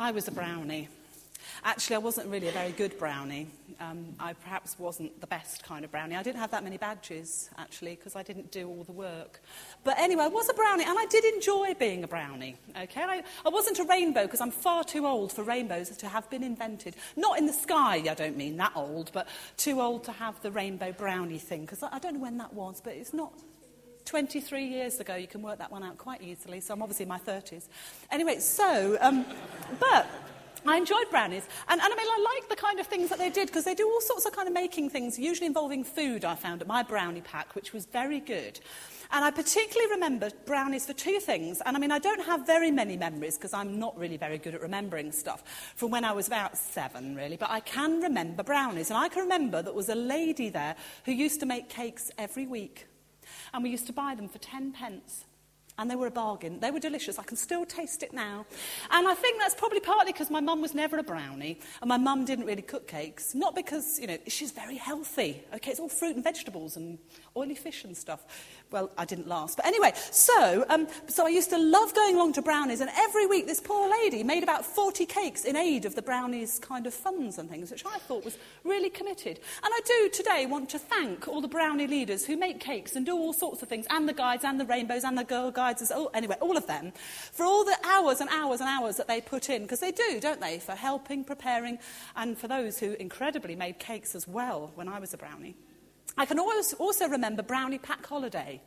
I was a brownie. Actually, I wasn't really a very good brownie. Um, I perhaps wasn't the best kind of brownie. I didn't have that many badges, actually, because I didn't do all the work. But anyway, I was a brownie, and I did enjoy being a brownie. Okay, I, I wasn't a rainbow because I'm far too old for rainbows to have been invented. Not in the sky, I don't mean that old, but too old to have the rainbow brownie thing, because I, I don't know when that was, but it's not 23 years ago. You can work that one out quite easily. So I'm obviously in my 30s. Anyway, so, um, but I enjoyed brownies. And, and I mean, I like the kind of things that they did because they do all sorts of kind of making things, usually involving food, I found at my brownie pack, which was very good. And I particularly remember brownies for two things. And I mean, I don't have very many memories because I'm not really very good at remembering stuff from when I was about seven, really. But I can remember brownies. And I can remember there was a lady there who used to make cakes every week. And we used to buy them for 10 pence. And they were a bargain. They were delicious. I can still taste it now. And I think that's probably partly because my mum was never a brownie, and my mum didn't really cook cakes. Not because, you know, she's very healthy. Okay, it's all fruit and vegetables and oily fish and stuff. Well, I didn't last. But anyway, so, um, so I used to love going along to brownies, and every week this poor lady made about 40 cakes in aid of the brownies kind of funds and things, which I thought was really committed. And I do today want to thank all the brownie leaders who make cakes and do all sorts of things, and the guides and the rainbows and the girl guides, oh, anyway, all of them, for all the hours and hours and hours that they put in, because they do, don't they, for helping, preparing, and for those who incredibly made cakes as well when I was a brownie. I can also remember Brownie Pack Holiday.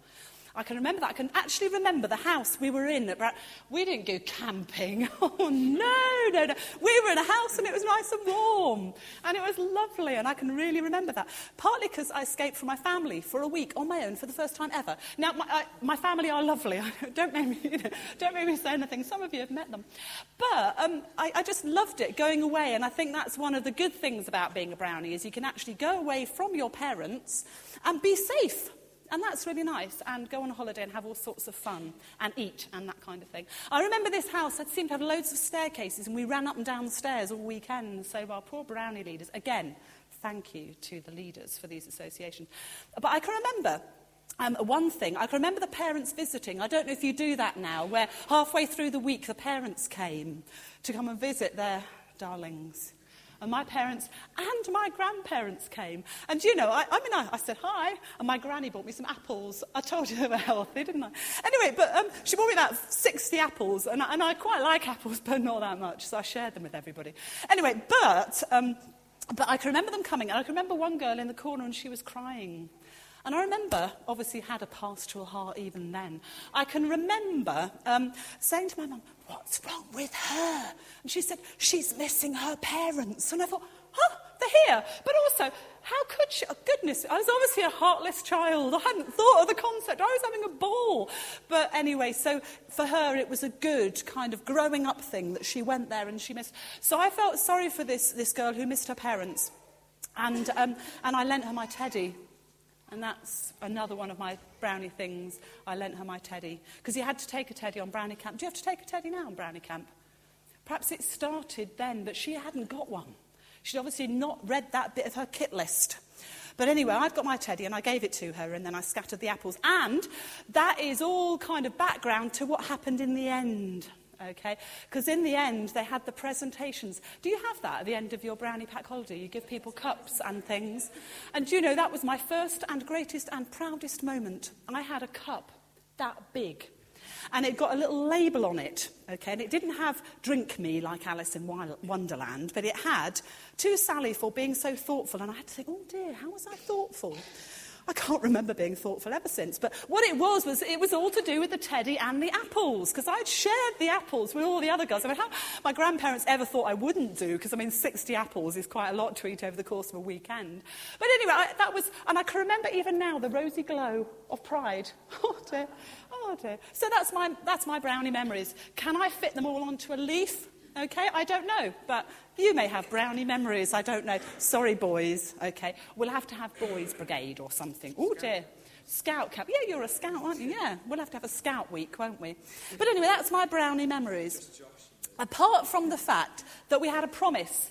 I can remember that. I can actually remember the house we were in. At we didn't go camping. Oh, no, no, no. We were in a house and it was nice and warm. And it was lovely. And I can really remember that. Partly because I escaped from my family for a week on my own for the first time ever. Now, my, I, my family are lovely. don't, make me, you know, don't make me say anything. Some of you have met them. But um, I, I just loved it, going away. And I think that's one of the good things about being a brownie is you can actually go away from your parents and be safe. And that's really nice. And go on a holiday and have all sorts of fun and eat and that kind of thing. I remember this house had seemed to have loads of staircases and we ran up and down the stairs all weekend. So our poor brownie leaders, again, thank you to the leaders for these associations. But I can remember um, one thing, I can remember the parents visiting. I don't know if you do that now, where halfway through the week the parents came to come and visit their darlings and my parents and my grandparents came. And you know, I, I mean, I, I, said hi, and my granny bought me some apples. I told you they were healthy, didn't I? Anyway, but um, she bought me about 60 apples, and, and I quite like apples, but not that much, so I shared them with everybody. Anyway, but, um, but I can remember them coming, and I can remember one girl in the corner, and she was crying. And I remember, obviously, had a pastoral heart even then. I can remember um, saying to my mum, What's wrong with her? And she said, She's missing her parents. And I thought, Huh, they're here. But also, how could she? Oh, goodness, I was obviously a heartless child. I hadn't thought of the concept. I was having a ball. But anyway, so for her, it was a good kind of growing up thing that she went there and she missed. So I felt sorry for this, this girl who missed her parents. And, um, and I lent her my teddy and that's another one of my brownie things. I lent her my teddy. Because you had to take a teddy on brownie camp. Do you have to take a teddy now on brownie camp? Perhaps it started then, but she hadn't got one. She'd obviously not read that bit of her kit list. But anyway, I'd got my teddy and I gave it to her and then I scattered the apples. And that is all kind of background to what happened in the end okay? Because in the end, they had the presentations. Do you have that at the end of your brownie pack holiday? You give people cups and things. And you know, that was my first and greatest and proudest moment. I had a cup that big. And it got a little label on it, okay? And it didn't have drink me like Alice in Wonderland, but it had to Sally for being so thoughtful. And I had to think, oh dear, how was I thoughtful? I can't remember being thoughtful ever since. But what it was, was it was all to do with the teddy and the apples, because I'd shared the apples with all the other girls. I mean, how my grandparents ever thought I wouldn't do, because I mean, 60 apples is quite a lot to eat over the course of a weekend. But anyway, I, that was, and I can remember even now the rosy glow of pride. Oh dear, oh dear. So that's my, that's my brownie memories. Can I fit them all onto a leaf? Okay, I don't know, but you may have brownie memories, I don't know. Sorry, boys, okay. We'll have to have boys' brigade or something. Oh, dear. Scout camp. Yeah, you're a scout, aren't you? Yeah, we'll have to have a scout week, won't we? But anyway, that's my brownie memories. Apart from the fact that we had a promise.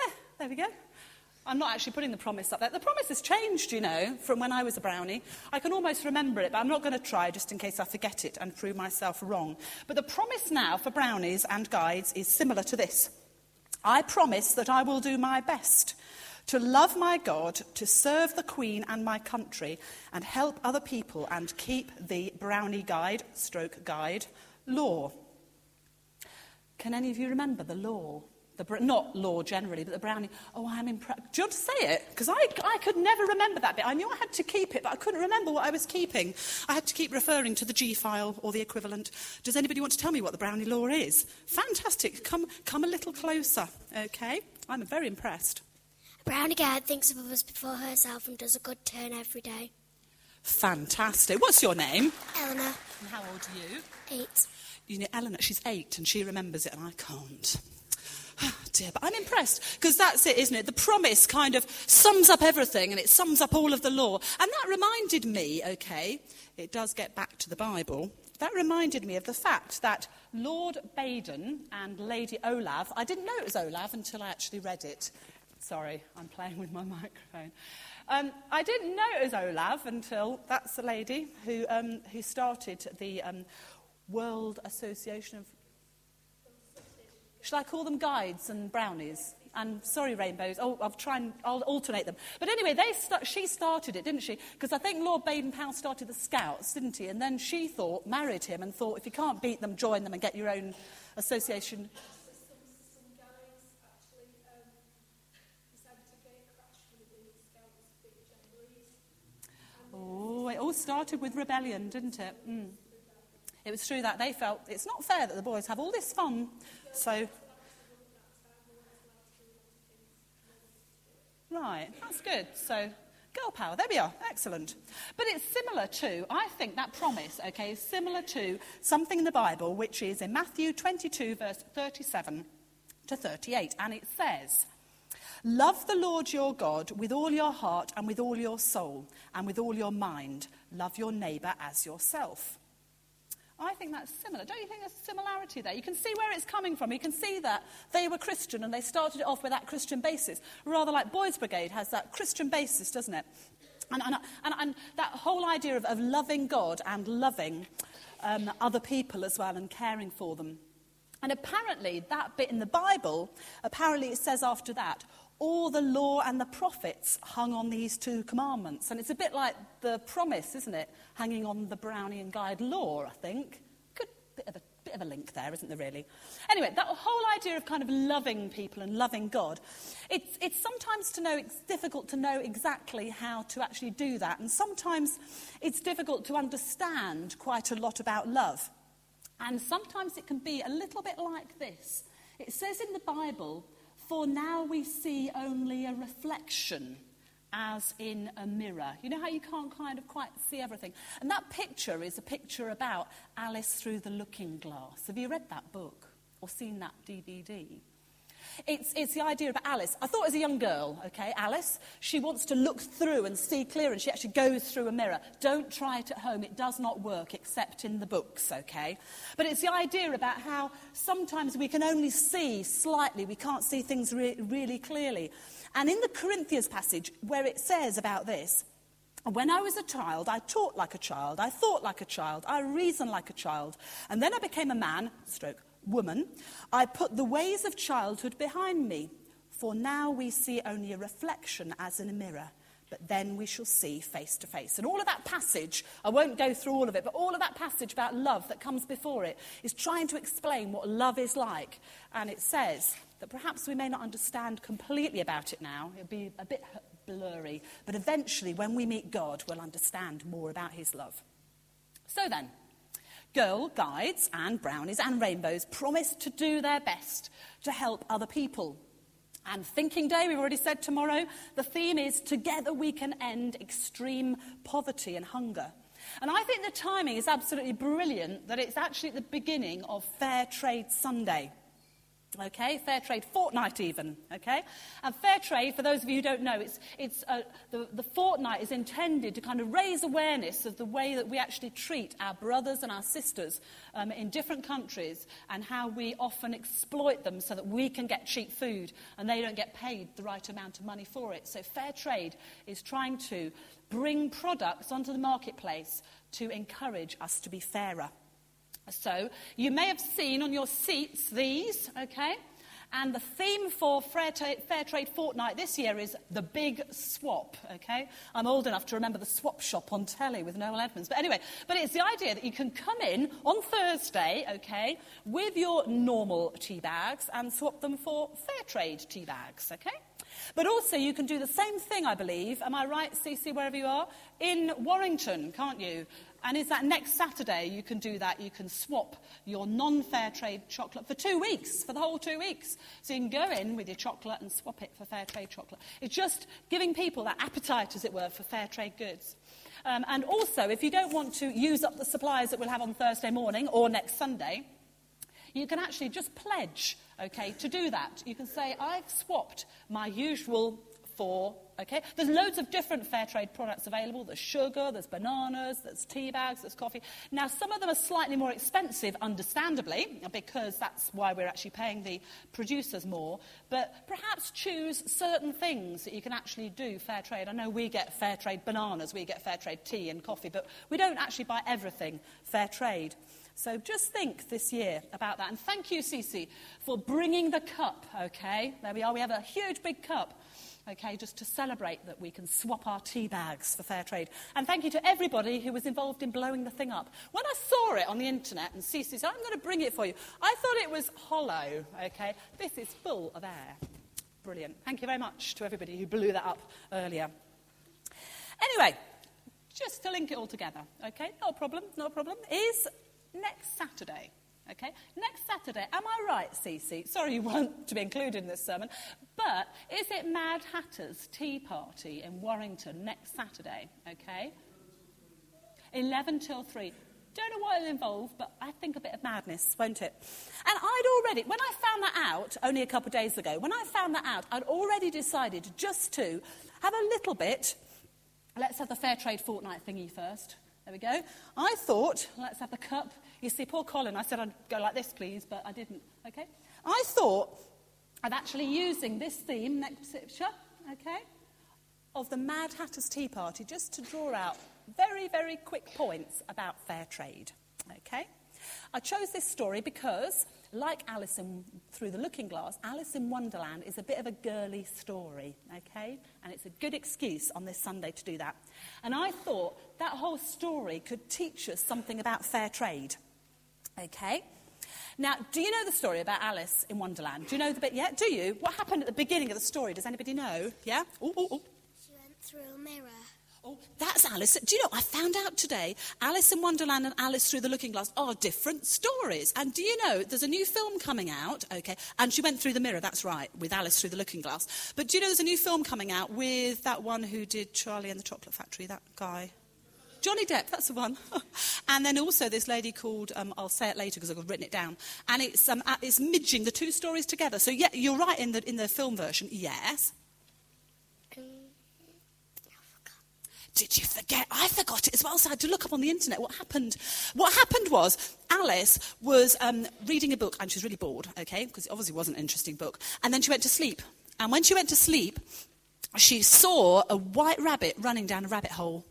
Eh, there we go. I'm not actually putting the promise up there. The promise has changed, you know, from when I was a brownie. I can almost remember it, but I'm not going to try just in case I forget it and prove myself wrong. But the promise now for brownies and guides is similar to this I promise that I will do my best to love my God, to serve the Queen and my country, and help other people and keep the brownie guide, stroke guide, law. Can any of you remember the law? The, not law generally, but the brownie. Oh, I'm impressed. Do you want to say it? Because I, I could never remember that bit. I knew I had to keep it, but I couldn't remember what I was keeping. I had to keep referring to the G file or the equivalent. Does anybody want to tell me what the brownie law is? Fantastic. Come, come a little closer, okay? I'm very impressed. A brownie girl thinks of others before herself and does a good turn every day. Fantastic. What's your name? Eleanor. And how old are you? Eight. You know, Eleanor, she's eight and she remembers it and I can't. Oh dear, but I'm impressed because that's it, isn't it? The promise kind of sums up everything and it sums up all of the law. And that reminded me, okay, it does get back to the Bible. That reminded me of the fact that Lord Baden and Lady Olave, I didn't know it was Olave until I actually read it. Sorry, I'm playing with my microphone. Um, I didn't know it was Olave until that's the lady who, um, who started the um, World Association of Shall I call them guides and brownies? And sorry, rainbows. Oh, I'll try and I'll alternate them. But anyway, they st- she started it, didn't she? Because I think Lord Baden-Powell started the Scouts, didn't he? And then she thought, married him, and thought, if you can't beat them, join them and get your own association. Oh, it all started with rebellion, didn't it? Mm. It was true that they felt it's not fair that the boys have all this fun so, right, that's good. So, girl power, there we are, excellent. But it's similar to, I think that promise, okay, is similar to something in the Bible which is in Matthew 22, verse 37 to 38. And it says, Love the Lord your God with all your heart and with all your soul and with all your mind. Love your neighbour as yourself. I think that's similar. Don't you think there's a similarity there? You can see where it's coming from. You can see that they were Christian and they started it off with that Christian basis. Rather like Boys Brigade has that Christian basis, doesn't it? And, and, and, and that whole idea of, of loving God and loving um, other people as well and caring for them. And apparently, that bit in the Bible, apparently it says after that, all the law and the prophets hung on these two commandments. And it's a bit like the promise, isn't it? Hanging on the Brownian Guide law, I think. Good bit of a bit of a link there, isn't there, really? Anyway, that whole idea of kind of loving people and loving God, it's, it's sometimes to know, it's difficult to know exactly how to actually do that. And sometimes it's difficult to understand quite a lot about love. And sometimes it can be a little bit like this. It says in the Bible for now we see only a reflection as in a mirror. You know how you can't kind of quite see everything? And that picture is a picture about Alice through the looking glass. Have you read that book or seen that DVD? It's, it's the idea of Alice. I thought as a young girl, okay, Alice, she wants to look through and see clear, and she actually goes through a mirror. Don't try it at home. It does not work except in the books, okay? But it's the idea about how sometimes we can only see slightly, we can't see things re- really clearly. And in the Corinthians passage, where it says about this, when I was a child, I taught like a child, I thought like a child, I reasoned like a child, and then I became a man, stroke, Woman, I put the ways of childhood behind me, for now we see only a reflection as in a mirror, but then we shall see face to face. And all of that passage, I won't go through all of it, but all of that passage about love that comes before it is trying to explain what love is like. And it says that perhaps we may not understand completely about it now, it'll be a bit blurry, but eventually when we meet God, we'll understand more about his love. So then, Girl Guides and Brownies and Rainbows promise to do their best to help other people. And Thinking Day, we've already said tomorrow, the theme is Together We Can End Extreme Poverty and Hunger. And I think the timing is absolutely brilliant that it's actually at the beginning of Fair Trade Sunday. Okay, fair trade fortnight even. Okay, and fair trade, for those of you who don't know, it's, it's uh, the, the fortnight is intended to kind of raise awareness of the way that we actually treat our brothers and our sisters um, in different countries and how we often exploit them so that we can get cheap food and they don't get paid the right amount of money for it. So fair trade is trying to bring products onto the marketplace to encourage us to be fairer. So, you may have seen on your seats these, okay? And the theme for Fair, Fair, Trade Fortnight this year is the big swap, okay? I'm old enough to remember the swap shop on telly with Noel Edmonds. But anyway, but it's the idea that you can come in on Thursday, okay, with your normal tea bags and swap them for Fair Trade tea bags, okay? But also, you can do the same thing, I believe. Am I right, Cece, wherever you are? In Warrington, can't you? And is that next Saturday you can do that? You can swap your non fair trade chocolate for two weeks, for the whole two weeks. So you can go in with your chocolate and swap it for fair trade chocolate. It's just giving people that appetite, as it were, for fair trade goods. Um, and also, if you don't want to use up the supplies that we'll have on Thursday morning or next Sunday, you can actually just pledge, okay, to do that. You can say, I've swapped my usual for, okay? There's loads of different fair trade products available. There's sugar, there's bananas, there's tea bags, there's coffee. Now, some of them are slightly more expensive, understandably, because that's why we're actually paying the producers more. But perhaps choose certain things that you can actually do fair trade. I know we get fair trade bananas, we get fair trade tea and coffee, but we don't actually buy everything fair trade. So just think this year about that. And thank you, Cece, for bringing the cup, okay? There we are. We have a huge big cup okay, just to celebrate that we can swap our tea bags for fair trade. And thank you to everybody who was involved in blowing the thing up. When I saw it on the internet and Cece said, I'm going to bring it for you, I thought it was hollow, okay? This is full of air. Brilliant. Thank you very much to everybody who blew that up earlier. Anyway, just to link it all together, okay? No problem, no problem. Is next Saturday. Okay? Next Saturday, am I right, Cece? Sorry you weren't to be included in this sermon, but is it Mad Hatter's Tea Party in Warrington next Saturday? Okay? 11 till 3. Don't know what it'll involve, but I think a bit of madness, won't it? And I'd already, when I found that out only a couple of days ago, when I found that out, I'd already decided just to have a little bit. Let's have the Fair Trade Fortnight thingy first. There we go. I thought, let's have the cup. You see, poor Colin, I said I'd go like this, please, but I didn't. Okay? I thought of actually using this theme, next picture, okay, of the Mad Hatter's Tea Party just to draw out very, very quick points about fair trade. Okay? I chose this story because, like Alice in, Through the Looking Glass, Alice in Wonderland is a bit of a girly story, okay? And it's a good excuse on this Sunday to do that. And I thought that whole story could teach us something about fair trade, okay? Now, do you know the story about Alice in Wonderland? Do you know the bit yet? Do you? What happened at the beginning of the story? Does anybody know? Yeah? Ooh, ooh, ooh. She went through a mirror. Oh, that's Alice. Do you know, I found out today Alice in Wonderland and Alice Through the Looking Glass are different stories. And do you know, there's a new film coming out, okay, and she went through the mirror, that's right, with Alice Through the Looking Glass. But do you know there's a new film coming out with that one who did Charlie and the Chocolate Factory, that guy? Johnny Depp, that's the one. and then also this lady called, um, I'll say it later because I've written it down, and it's, um, it's midging the two stories together. So, yeah, you're right in the, in the film version, yes. Did you forget? I forgot it as well, so I had to look up on the internet what happened. What happened was Alice was um, reading a book and she was really bored, okay, because it obviously wasn't an interesting book. And then she went to sleep. And when she went to sleep, she saw a white rabbit running down a rabbit hole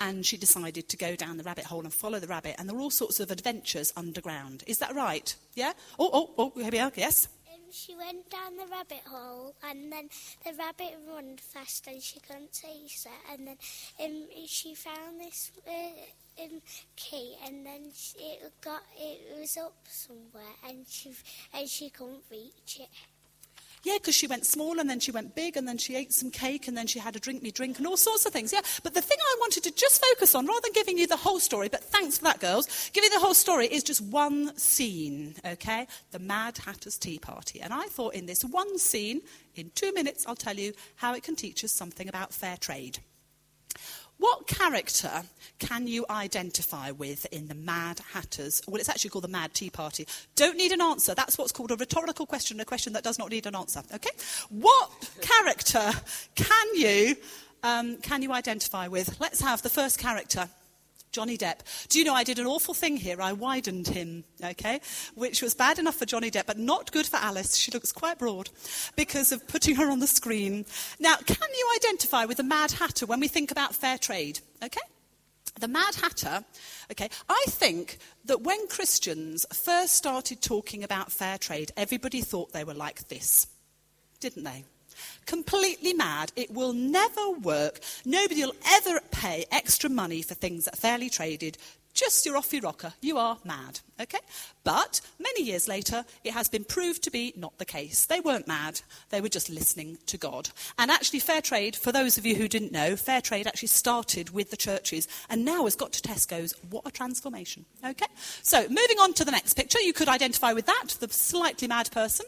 and she decided to go down the rabbit hole and follow the rabbit. And there were all sorts of adventures underground. Is that right? Yeah? Oh, oh, oh, here we are. Yes? She went down the rabbit hole, and then the rabbit ran fast, and she couldn't chase it. And then um, she found this uh, um, key, and then she, it got it was up somewhere, and she and she couldn't reach it. Yeah, because she went small and then she went big and then she ate some cake and then she had a drink me drink and all sorts of things. Yeah, but the thing I wanted to just focus on, rather than giving you the whole story, but thanks for that, girls, giving the whole story is just one scene, okay? The Mad Hatter's Tea Party. And I thought in this one scene, in two minutes, I'll tell you how it can teach us something about fair trade. What character can you identify with in the Mad Hatters? Well, it's actually called the Mad Tea Party. Don't need an answer. That's what's called a rhetorical question, a question that does not need an answer. Okay? What character can you um, can you identify with? Let's have the first character. Johnny Depp. Do you know I did an awful thing here? I widened him, okay? Which was bad enough for Johnny Depp, but not good for Alice. She looks quite broad because of putting her on the screen. Now, can you identify with the Mad Hatter when we think about fair trade? Okay? The Mad Hatter, okay, I think that when Christians first started talking about fair trade, everybody thought they were like this, didn't they? Completely mad. It will never work. Nobody will ever pay extra money for things that are fairly traded. Just you're off your rocker. You are mad. Okay? But many years later, it has been proved to be not the case. They weren't mad. They were just listening to God. And actually, fair trade, for those of you who didn't know, fair trade actually started with the churches and now has got to Tesco's. What a transformation. Okay? So, moving on to the next picture, you could identify with that, the slightly mad person.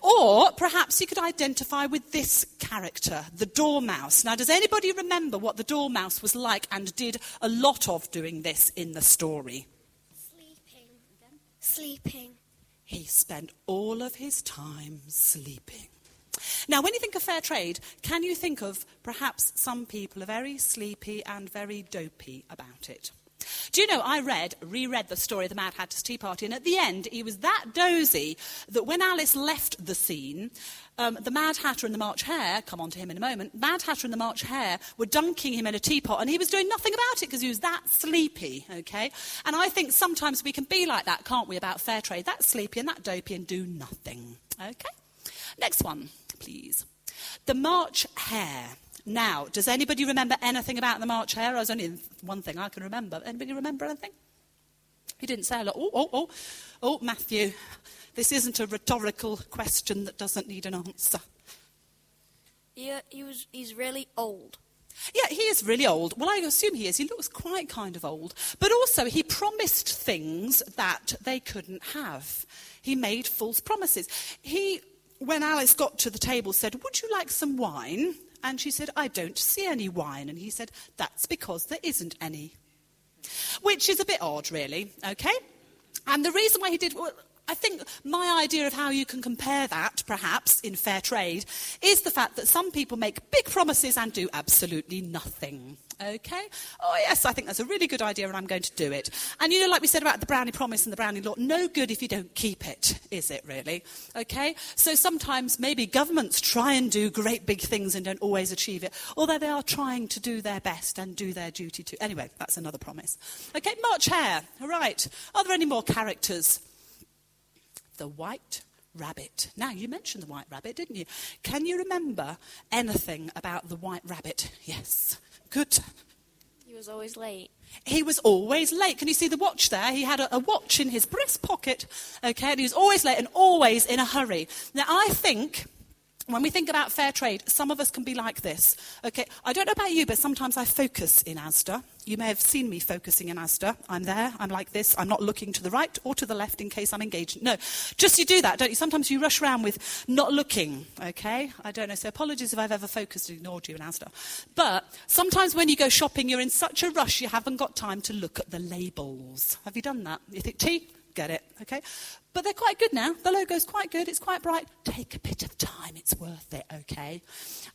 Or perhaps you could identify with this character, the Dormouse. Now, does anybody remember what the Dormouse was like and did a lot of doing this in the story? Sleeping. Sleeping. He spent all of his time sleeping. Now, when you think of fair trade, can you think of perhaps some people are very sleepy and very dopey about it? Do you know, I read, reread the story of the Mad Hatter's Tea Party, and at the end, he was that dozy that when Alice left the scene, um, the Mad Hatter and the March Hare, come on to him in a moment, Mad Hatter and the March Hare were dunking him in a teapot, and he was doing nothing about it because he was that sleepy, okay? And I think sometimes we can be like that, can't we, about fair trade? That sleepy and that dopey and do nothing, okay? Next one, please. The March Hare. Now, does anybody remember anything about the March Hare? There's only one thing I can remember. Anybody remember anything? He didn't say a lot. Oh, oh, oh, oh, Matthew. This isn't a rhetorical question that doesn't need an answer. Yeah, uh, he was. He's really old. Yeah, he is really old. Well, I assume he is. He looks quite kind of old. But also, he promised things that they couldn't have. He made false promises. He, when Alice got to the table, said, Would you like some wine? And she said, I don't see any wine. And he said, That's because there isn't any. Which is a bit odd, really, okay? And the reason why he did, well, I think my idea of how you can compare that, perhaps, in fair trade, is the fact that some people make big promises and do absolutely nothing. Okay? Oh, yes, I think that's a really good idea and I'm going to do it. And you know, like we said about the brownie promise and the brownie law, no good if you don't keep it, is it really? Okay? So sometimes maybe governments try and do great big things and don't always achieve it, although they are trying to do their best and do their duty too. Anyway, that's another promise. Okay, March Hare. All right. Are there any more characters? The White Rabbit. Now, you mentioned the White Rabbit, didn't you? Can you remember anything about the White Rabbit? Yes. Good. He was always late. He was always late. Can you see the watch there? He had a, a, watch in his breast pocket, okay, and he was always late and always in a hurry. Now, I think when we think about fair trade, some of us can be like this. Okay, I don't know about you, but sometimes I focus in Asda. You may have seen me focusing in Asda. I'm there, I'm like this, I'm not looking to the right or to the left in case I'm engaged. No, just you do that, don't you? Sometimes you rush around with not looking, okay? I don't know, so apologies if I've ever focused and ignored you in Asda. But sometimes when you go shopping, you're in such a rush you haven't got time to look at the labels. Have you done that? You think, tea? Get it, okay? But they're quite good now. The logo's quite good. It's quite bright. Take a bit of time. It's worth it, okay?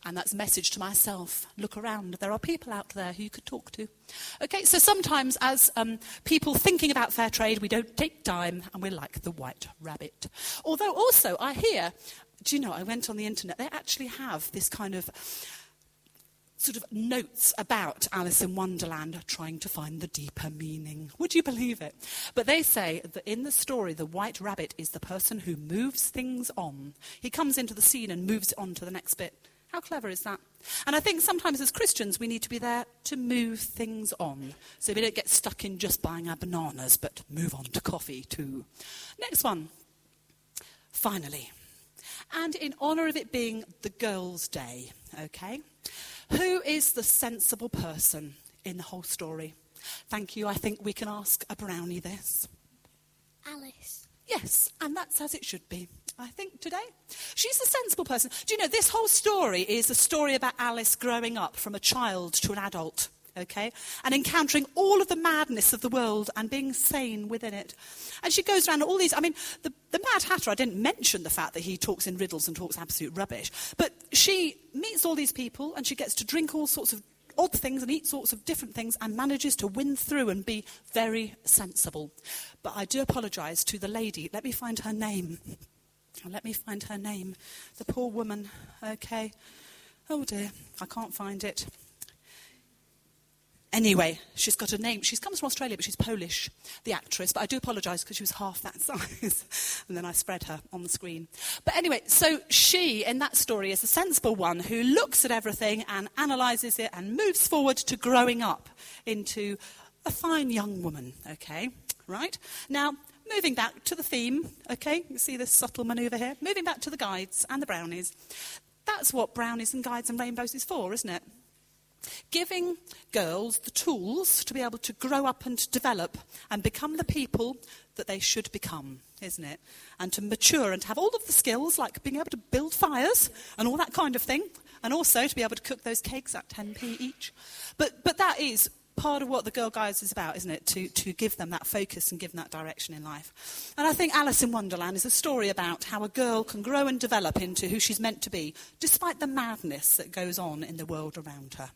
And that's a message to myself. Look around. There are people out there who you could talk to. Okay, so sometimes as um, people thinking about fair trade, we don't take time and we're like the white rabbit. Although also, I hear, do you know, I went on the internet, they actually have this kind of sort of notes about Alice in Wonderland trying to find the deeper meaning. Would you believe it? But they say that in the story, the white rabbit is the person who moves things on. He comes into the scene and moves on to the next bit. How clever is that? And I think sometimes as Christians, we need to be there to move things on. So we don't get stuck in just buying our bananas, but move on to coffee too. Next one. Finally. And in honour of it being the girls' day, okay? Who is the sensible person in the whole story? Thank you. I think we can ask a brownie this. Alice. Yes, and that's as it should be. I think today. She's a sensible person. Do you know, this whole story is a story about Alice growing up from a child to an adult. Okay? And encountering all of the madness of the world and being sane within it. And she goes around all these. I mean, the, the Mad Hatter, I didn't mention the fact that he talks in riddles and talks absolute rubbish, but she meets all these people and she gets to drink all sorts of odd things and eat sorts of different things and manages to win through and be very sensible. But I do apologise to the lady. Let me find her name. Let me find her name. The poor woman. Okay. Oh dear, I can't find it. Anyway, she's got a name. She comes from Australia, but she's Polish, the actress. But I do apologise because she was half that size. and then I spread her on the screen. But anyway, so she, in that story, is a sensible one who looks at everything and analyses it and moves forward to growing up into a fine young woman. Okay, right? Now, moving back to the theme, okay? You see this subtle manoeuvre here? Moving back to the guides and the brownies. That's what brownies and guides and rainbows is for, isn't it? Giving girls the tools to be able to grow up and develop and become the people that they should become, isn't it? And to mature and have all of the skills like being able to build fires and all that kind of thing, and also to be able to cook those cakes at 10p each. But, but that is part of what the Girl Guides is about, isn't it? To, to give them that focus and give them that direction in life. And I think Alice in Wonderland is a story about how a girl can grow and develop into who she's meant to be, despite the madness that goes on in the world around her.